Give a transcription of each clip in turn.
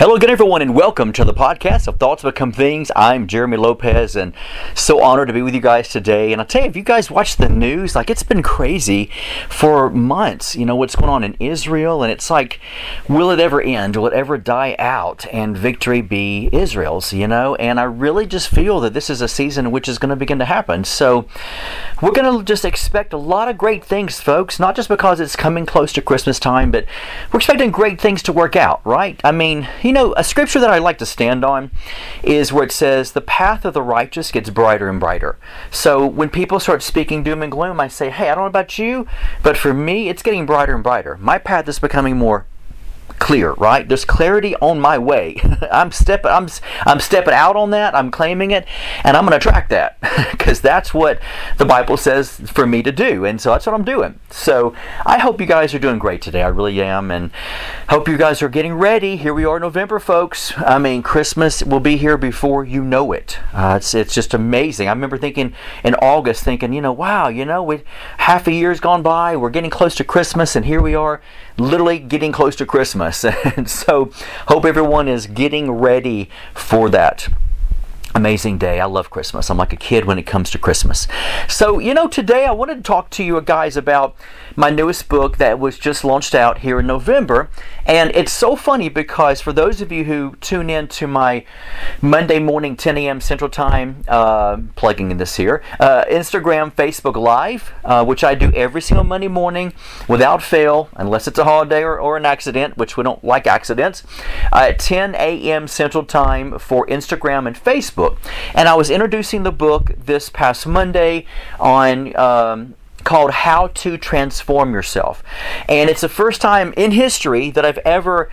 Hello again, everyone, and welcome to the podcast of Thoughts Become Things. I'm Jeremy Lopez, and so honored to be with you guys today. And I'll tell you, if you guys watch the news, like it's been crazy for months. You know what's going on in Israel, and it's like, will it ever end? Will it ever die out? And victory be Israel's? You know, and I really just feel that this is a season which is going to begin to happen. So we're going to just expect a lot of great things, folks. Not just because it's coming close to Christmas time, but we're expecting great things to work out, right? I mean you know, a scripture that I like to stand on is where it says, The path of the righteous gets brighter and brighter. So when people start speaking doom and gloom, I say, Hey, I don't know about you, but for me, it's getting brighter and brighter. My path is becoming more clear, right? There's clarity on my way. I'm stepping I'm I'm stepping out on that. I'm claiming it and I'm going to track that cuz that's what the Bible says for me to do. And so that's what I'm doing. So, I hope you guys are doing great today. I really am and hope you guys are getting ready. Here we are November, folks. I mean, Christmas will be here before you know it. Uh, it's it's just amazing. I remember thinking in August thinking, you know, wow, you know, we half a year's gone by. We're getting close to Christmas and here we are literally getting close to Christmas. And so, hope everyone is getting ready for that amazing day. I love Christmas. I'm like a kid when it comes to Christmas. So, you know, today I wanted to talk to you guys about my newest book that was just launched out here in November. And it's so funny because for those of you who tune in to my Monday morning 10 a.m. Central Time, uh, plugging in this here, uh, Instagram, Facebook Live, uh, which I do every single Monday morning without fail, unless it's a holiday or, or an accident, which we don't like accidents, uh, at 10 a.m. Central Time for Instagram and Facebook. And I was introducing the book this past Monday on um, called How to Transform Yourself. And it's the first time in history that I've ever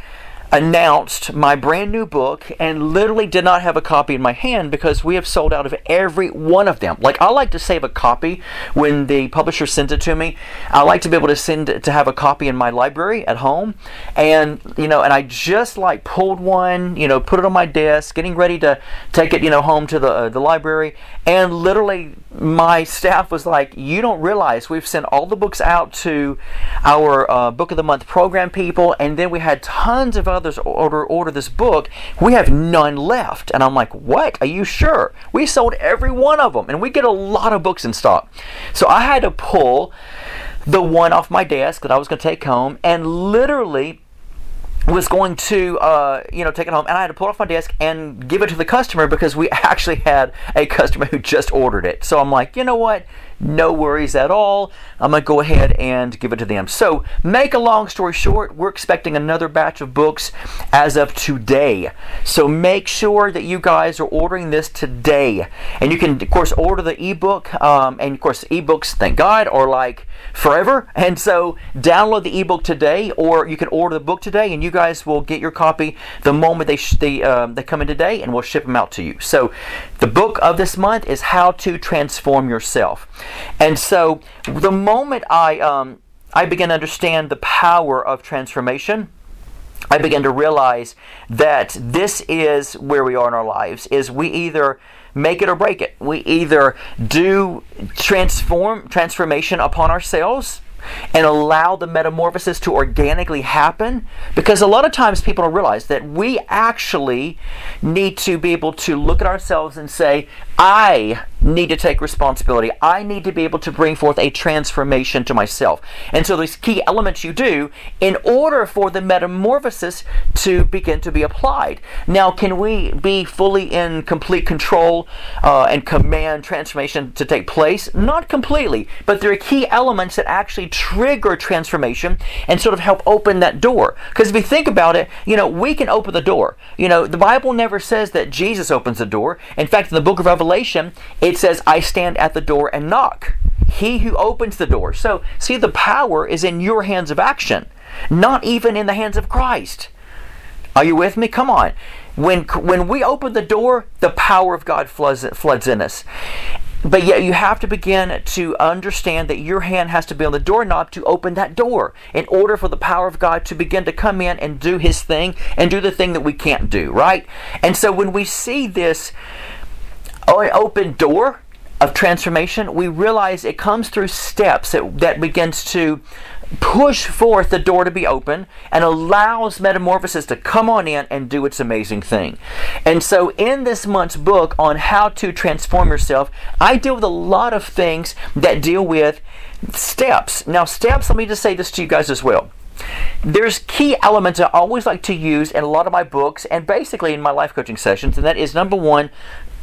announced my brand new book and literally did not have a copy in my hand because we have sold out of every one of them. Like I like to save a copy when the publisher sends it to me. I like to be able to send to have a copy in my library at home. And you know, and I just like pulled one, you know, put it on my desk, getting ready to take it, you know, home to the uh, the library and literally my staff was like, "You don't realize we've sent all the books out to our uh, book of the month program people, and then we had tons of order order this book. We have none left." And I'm like, "What? Are you sure? We sold every one of them, and we get a lot of books in stock." So I had to pull the one off my desk that I was going to take home, and literally was going to uh, you know take it home and I had to pull it off my desk and give it to the customer because we actually had a customer who just ordered it. So I'm like, you know what? No worries at all. I'm going to go ahead and give it to them. So, make a long story short, we're expecting another batch of books as of today. So, make sure that you guys are ordering this today. And you can, of course, order the ebook. Um, and, of course, ebooks, thank God, are like forever. And so, download the ebook today, or you can order the book today, and you guys will get your copy the moment they, sh- they, um, they come in today, and we'll ship them out to you. So, the book of this month is How to Transform Yourself. And so the moment I um, I began to understand the power of transformation, I began to realize that this is where we are in our lives is we either make it or break it. We either do transform transformation upon ourselves and allow the metamorphosis to organically happen because a lot of times people don't realize that we actually need to be able to look at ourselves and say I need to take responsibility. I need to be able to bring forth a transformation to myself. And so these key elements you do in order for the metamorphosis to begin to be applied. Now, can we be fully in complete control uh, and command transformation to take place? Not completely, but there are key elements that actually trigger transformation and sort of help open that door. Because if you think about it, you know, we can open the door. You know, the Bible never says that Jesus opens the door. In fact, in the book of Revelation, it it says, I stand at the door and knock. He who opens the door. So, see, the power is in your hands of action, not even in the hands of Christ. Are you with me? Come on. When, when we open the door, the power of God floods, floods in us. But yet you have to begin to understand that your hand has to be on the doorknob to open that door in order for the power of God to begin to come in and do his thing and do the thing that we can't do, right? And so when we see this open door, of transformation, we realize it comes through steps that, that begins to push forth the door to be open and allows metamorphosis to come on in and do its amazing thing. And so, in this month's book on how to transform yourself, I deal with a lot of things that deal with steps. Now, steps, let me just say this to you guys as well. There's key elements I always like to use in a lot of my books and basically in my life coaching sessions, and that is number one,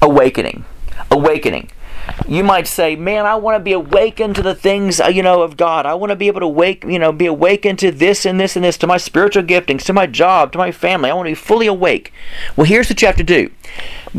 awakening. Awakening you might say, "Man, I want to be awakened to the things uh, you know of God. I want to be able to wake, you know, be awakened to this and this and this, to my spiritual giftings, to my job, to my family. I want to be fully awake." Well, here's what you have to do.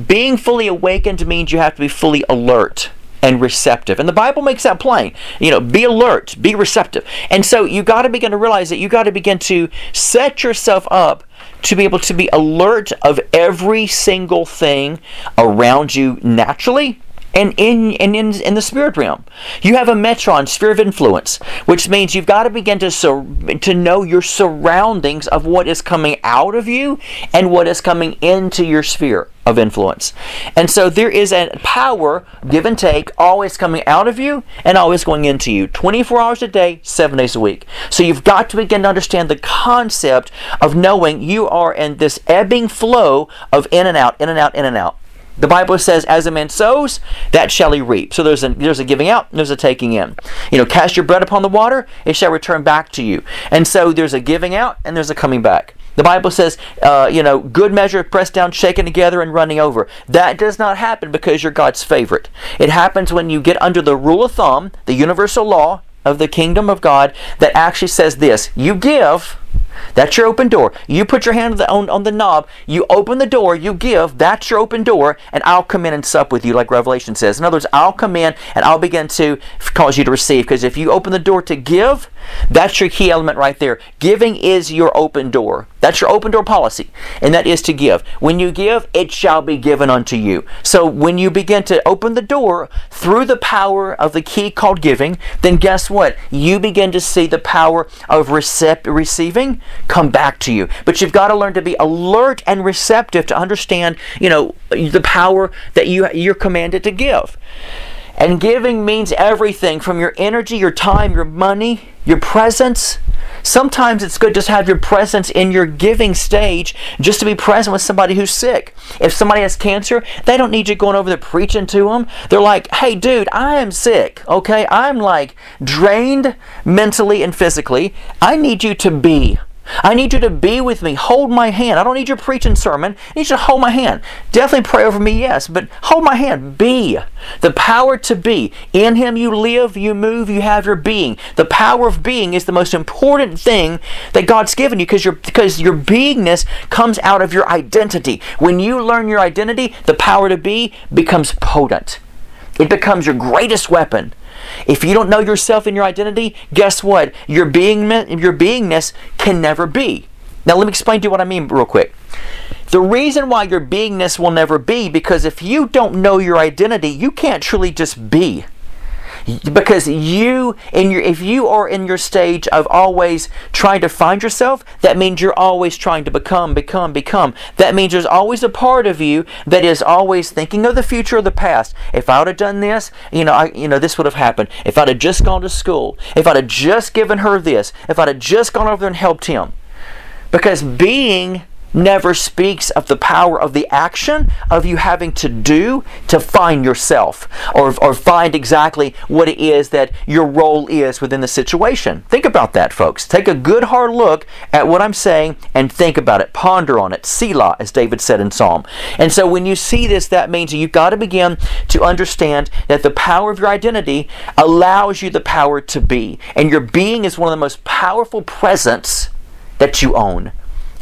Being fully awakened means you have to be fully alert and receptive. And the Bible makes that plain. You know, be alert, be receptive. And so you got to begin to realize that you got to begin to set yourself up to be able to be alert of every single thing around you naturally and in and in, in the spirit realm. You have a metron, sphere of influence, which means you've got to begin to sur- to know your surroundings of what is coming out of you and what is coming into your sphere of influence. And so there is a power, give and take, always coming out of you and always going into you, 24 hours a day, 7 days a week. So you've got to begin to understand the concept of knowing you are in this ebbing flow of in and out, in and out, in and out. The Bible says, "As a man sows, that shall he reap." So there's a there's a giving out, there's a taking in. You know, cast your bread upon the water; it shall return back to you. And so there's a giving out, and there's a coming back. The Bible says, uh, you know, good measure, pressed down, shaken together, and running over. That does not happen because you're God's favorite. It happens when you get under the rule of thumb, the universal law of the kingdom of God, that actually says this: you give that's your open door. You put your hand on the, on, on, the knob, you open the door, you give, that's your open door, and I'll come in and sup with you, like Revelation says. In other words, I'll come in and I'll begin to cause you to receive. Because if you open the door to give, that's your key element right there. Giving is your open door. That's your open door policy, and that is to give. When you give, it shall be given unto you. So when you begin to open the door through the power of the key called giving, then guess what? You begin to see the power of recep- receiving come back to you. But you've got to learn to be alert and receptive to understand, you know, the power that you you're commanded to give. And giving means everything from your energy, your time, your money, your presence. Sometimes it's good just to have your presence in your giving stage, just to be present with somebody who's sick. If somebody has cancer, they don't need you going over there preaching to them. They're like, hey, dude, I am sick, okay? I'm like drained mentally and physically. I need you to be I need you to be with me. Hold my hand. I don't need your preaching sermon. I need you to hold my hand. Definitely pray over me, yes, but hold my hand. Be. The power to be. In Him you live, you move, you have your being. The power of being is the most important thing that God's given you because your, because your beingness comes out of your identity. When you learn your identity, the power to be becomes potent. It becomes your greatest weapon. If you don't know yourself and your identity, guess what? Your being your beingness can never be. Now let me explain to you what I mean real quick. The reason why your beingness will never be because if you don't know your identity, you can't truly just be because you in your if you are in your stage of always trying to find yourself that means you're always trying to become become become. That means there's always a part of you that is always thinking of the future or the past. If i would have done this you know I, you know this would have happened. If i'd have just gone to school if i'd have just given her this if i'd have just gone over there and helped him. Because being never speaks of the power of the action of you having to do to find yourself or, or find exactly what it is that your role is within the situation. Think about that, folks. Take a good hard look at what I'm saying and think about it. Ponder on it. Selah, as David said in Psalm. And so when you see this, that means you've got to begin to understand that the power of your identity allows you the power to be. And your being is one of the most powerful presence that you own.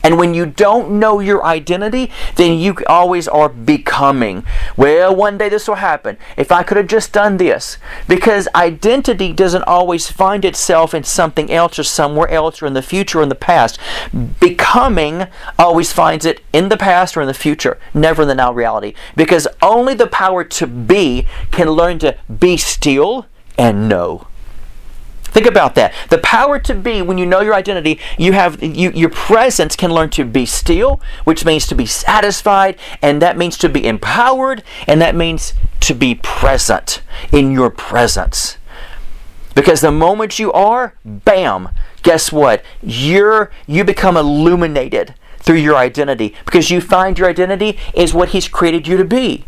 And when you don't know your identity, then you always are becoming. Well, one day this will happen. If I could have just done this. Because identity doesn't always find itself in something else or somewhere else or in the future or in the past. Becoming always finds it in the past or in the future, never in the now reality. Because only the power to be can learn to be still and know. Think about that. The power to be, when you know your identity, you have you, your presence can learn to be still, which means to be satisfied, and that means to be empowered, and that means to be present in your presence. Because the moment you are, bam, guess what? You're you become illuminated through your identity because you find your identity is what he's created you to be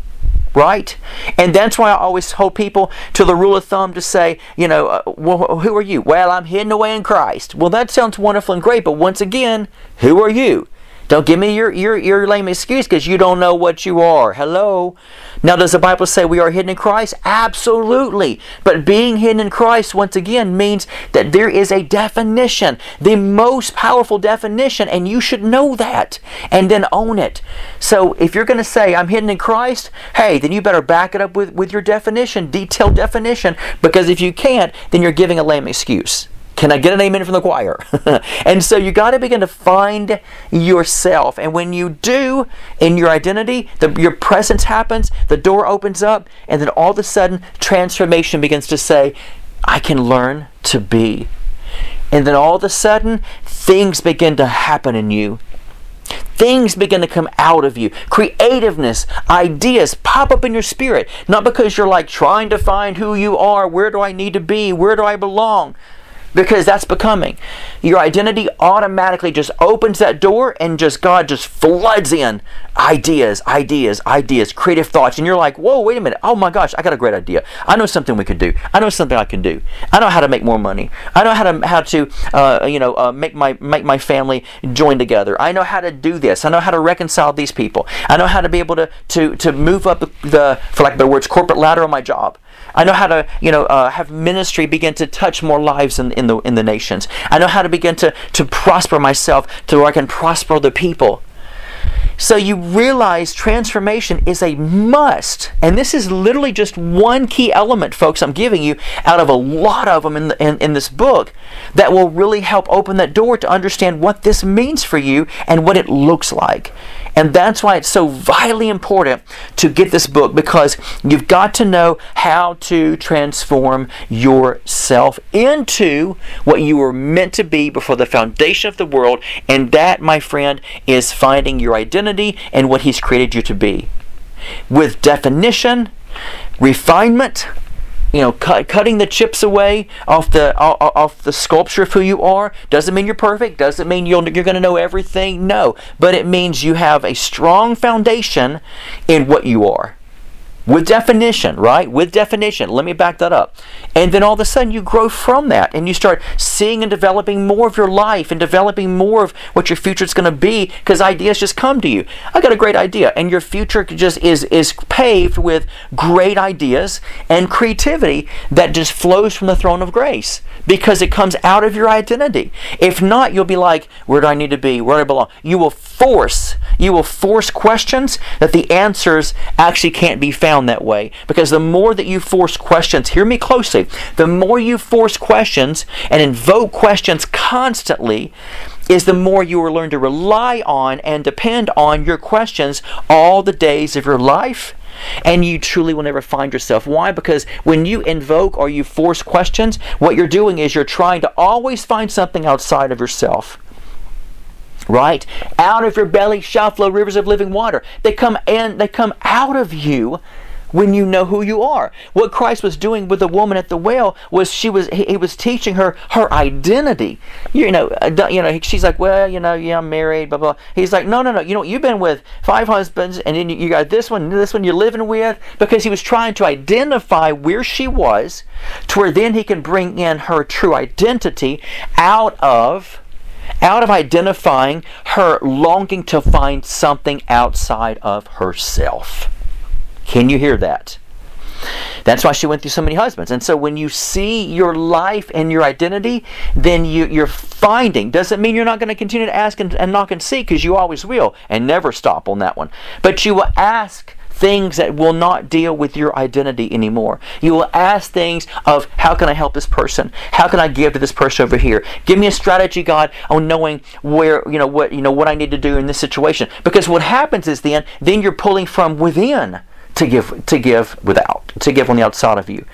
right? And that's why I always hold people to the rule of thumb to say, you know, uh, well, who are you? Well, I'm hidden away in Christ. Well, that sounds wonderful and great, but once again, who are you? Don't give me your, your, your lame excuse because you don't know what you are. Hello? Now, does the Bible say we are hidden in Christ? Absolutely. But being hidden in Christ, once again, means that there is a definition, the most powerful definition, and you should know that and then own it. So, if you're going to say, I'm hidden in Christ, hey, then you better back it up with, with your definition, detailed definition, because if you can't, then you're giving a lame excuse. Can I get an amen from the choir? and so you got to begin to find yourself. And when you do in your identity, the, your presence happens, the door opens up, and then all of a sudden, transformation begins to say, I can learn to be. And then all of a sudden, things begin to happen in you. Things begin to come out of you. Creativeness, ideas pop up in your spirit. Not because you're like trying to find who you are, where do I need to be, where do I belong because that's becoming. Your identity automatically just opens that door and just God just floods in ideas, ideas, ideas, creative thoughts. And you're like, whoa, wait a minute. Oh my gosh, I got a great idea. I know something we could do. I know something I can do. I know how to make more money. I know how to how to uh, you know uh, make my make my family join together. I know how to do this. I know how to reconcile these people. I know how to be able to to to move up the for of better words corporate ladder on my job. I know how to, you know, uh, have ministry begin to touch more lives in, in the in the nations. I know how to begin to to prosper myself to where I can prosper the people. So you realize transformation is a must. And this is literally just one key element, folks, I'm giving you out of a lot of them in, the, in, in, this book that will really help open that door to understand what this means for you and what it looks like. And that's why it's so vitally important to get this book because you've got to know how to transform yourself into what you were meant to be before the foundation of the world. And that, my friend, is finding your identity and what He's created you to be. With definition, refinement, you know, cut, cutting the chips away off the off, the sculpture of who you are doesn't mean you're perfect. Doesn't mean you're going to know everything. No, but it means you have a strong foundation in what you are with definition, right? With definition. Let me back that up. And then all of a sudden you grow from that and you start seeing and developing more of your life and developing more of what your future is going to be because ideas just come to you. I got a great idea and your future just is is paved with great ideas and creativity that just flows from the throne of grace because it comes out of your identity. If not, you'll be like, where do I need to be? Where do I belong? You will force, you will force questions that the answers actually can't be found that way because the more that you force questions, hear me closely, the more you force questions and invoke questions constantly, is the more you will learn to rely on and depend on your questions all the days of your life. And you truly will never find yourself. Why? Because when you invoke or you force questions, what you're doing is you're trying to always find something outside of yourself right out of your belly shall flow rivers of living water they come in they come out of you when you know who you are. What Christ was doing with the woman at the well was she was he, was teaching her her identity. You know, uh, you know, she's like, well, you know, yeah, I'm married, blah blah. He's like, no, no, no. You know, you've been with five husbands, and then you got this one, this one you're living with, because he was trying to identify where she was, to where then he can bring in her true identity out of out of identifying her longing to find something outside of herself. Can you hear that? That's why she went through so many husbands. And so when you see your life and your identity, then you, are finding. Doesn't mean you're not going to continue to ask and, and knock and seek, because you always will, and never stop on that one. But you will ask things that will not deal with your identity anymore. You will ask things of how can I help this person? How can I give to this person over here? Give me a strategy, God, on knowing where you know what you know what I need to do in this situation. Because what happens is then then you're pulling from within to give to give without to give on the outside of you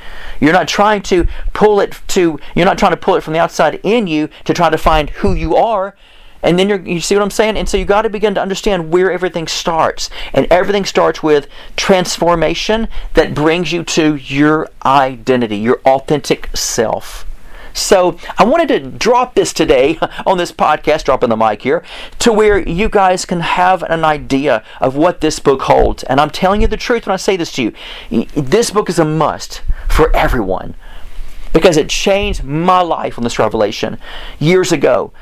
you're not trying to pull it to you're not trying to pull it from the outside in you to try to find who you are And then you're, you see what I'm saying? And so you got to begin to understand where everything starts. And everything starts with transformation that brings you to your identity, your authentic self. So I wanted to drop this today on this podcast, dropping the mic here, to where you guys can have an idea of what this book holds. And I'm telling you the truth when I say this to you. This book is a must for everyone because it changed my life on this revelation years ago.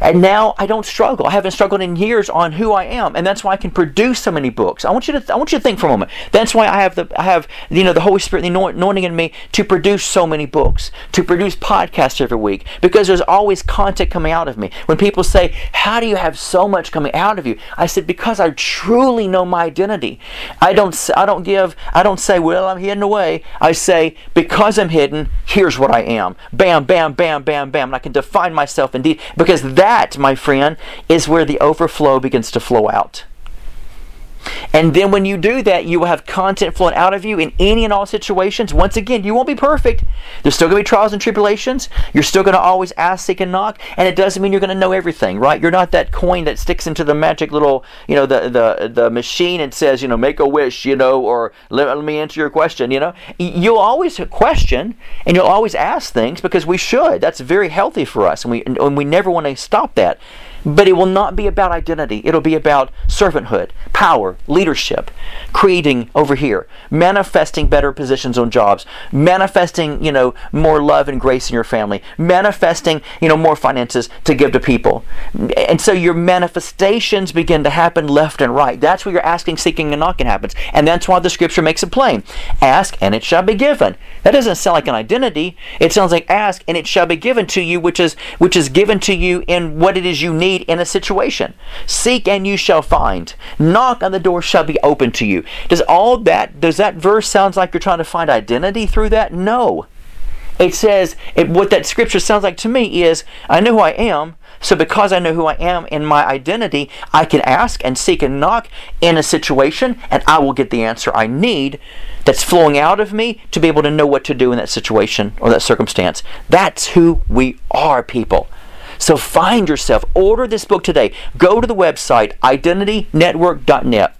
And now I don't struggle. I haven't struggled in years on who I am, and that's why I can produce so many books. I want you to I want you to think for a moment. That's why I have the I have you know the Holy Spirit, the anointing in me to produce so many books, to produce podcasts every week, because there's always content coming out of me. When people say, "How do you have so much coming out of you?" I said, "Because I truly know my identity. I don't I don't give I don't say, "Well, I'm hidden away." I say, "Because I'm hidden, here's here's what I am. Bam, bam, bam, bam, bam. And I can define myself indeed. Because that, my friend, is where the overflow begins to flow out. And then when you do that, you will have content flowing out of you in any and all situations. Once again, you won't be perfect. There's still going to be trials and tribulations. You're still going to always ask, seek, and knock. And it doesn't mean you're going to know everything, right? You're not that coin that sticks into the magic little, you know, the the, the machine and says, you know, make a wish, you know, or let, let me answer your question, you know. You'll always question and you'll always ask things because we should. That's very healthy for us. And we, and we never want to stop that. But it will not be about identity. It'll be about servanthood, power, leadership, creating over here, manifesting better positions on jobs, manifesting, you know, more love and grace in your family, manifesting, you know, more finances to give to people. And so your manifestations begin to happen left and right. That's where your asking, seeking, and knocking happens. And that's why the scripture makes it plain. Ask and it shall be given. That doesn't sound like an identity. It sounds like ask and it shall be given to you, which is which is given to you in what it is you need need in a situation. Seek and you shall find. Knock and the door shall be open to you. Does all that does that verse sounds like you're trying to find identity through that? No. It says it, what that scripture sounds like to me is I know who I am, so because I know who I am in my identity, I can ask and seek and knock in a situation and I will get the answer I need that's flowing out of me to be able to know what to do in that situation or that circumstance. That's who we are, people. So find yourself. Order this book today. Go to the website, identitynetwork.net.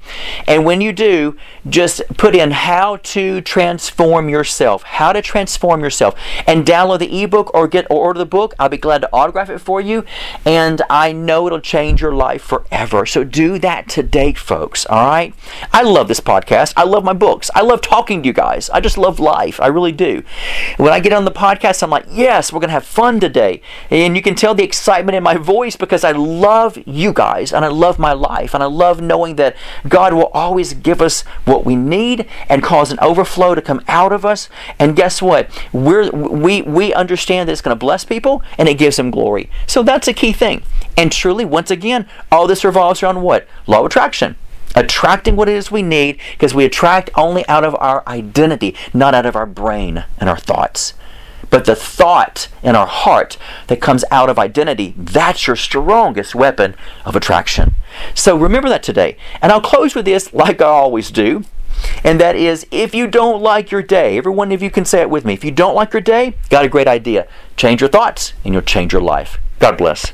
And when you do, just put in how to transform yourself. How to transform yourself. And download the ebook or get or order the book. I'll be glad to autograph it for you. And I know it'll change your life forever. So do that today, folks. All right? I love this podcast. I love my books. I love talking to you guys. I just love life. I really do. When I get on the podcast, I'm like, yes, we're to have fun today. And you can tell the excitement in my voice because I love you guys and I love my life and I love knowing that God will always give us what we need and cause an overflow to come out of us. And guess what? We're, we, we understand that it's going to bless people and it gives them glory. So that's a key thing. And truly, once again, all this revolves around what? Law of attraction attracting what it is we need because we attract only out of our identity, not out of our brain and our thoughts. But the thought in our heart that comes out of identity, that's your strongest weapon of attraction. So remember that today. And I'll close with this, like I always do. And that is, if you don't like your day, every one of you can say it with me. If you don't like your day, got a great idea. Change your thoughts and you'll change your life. God bless.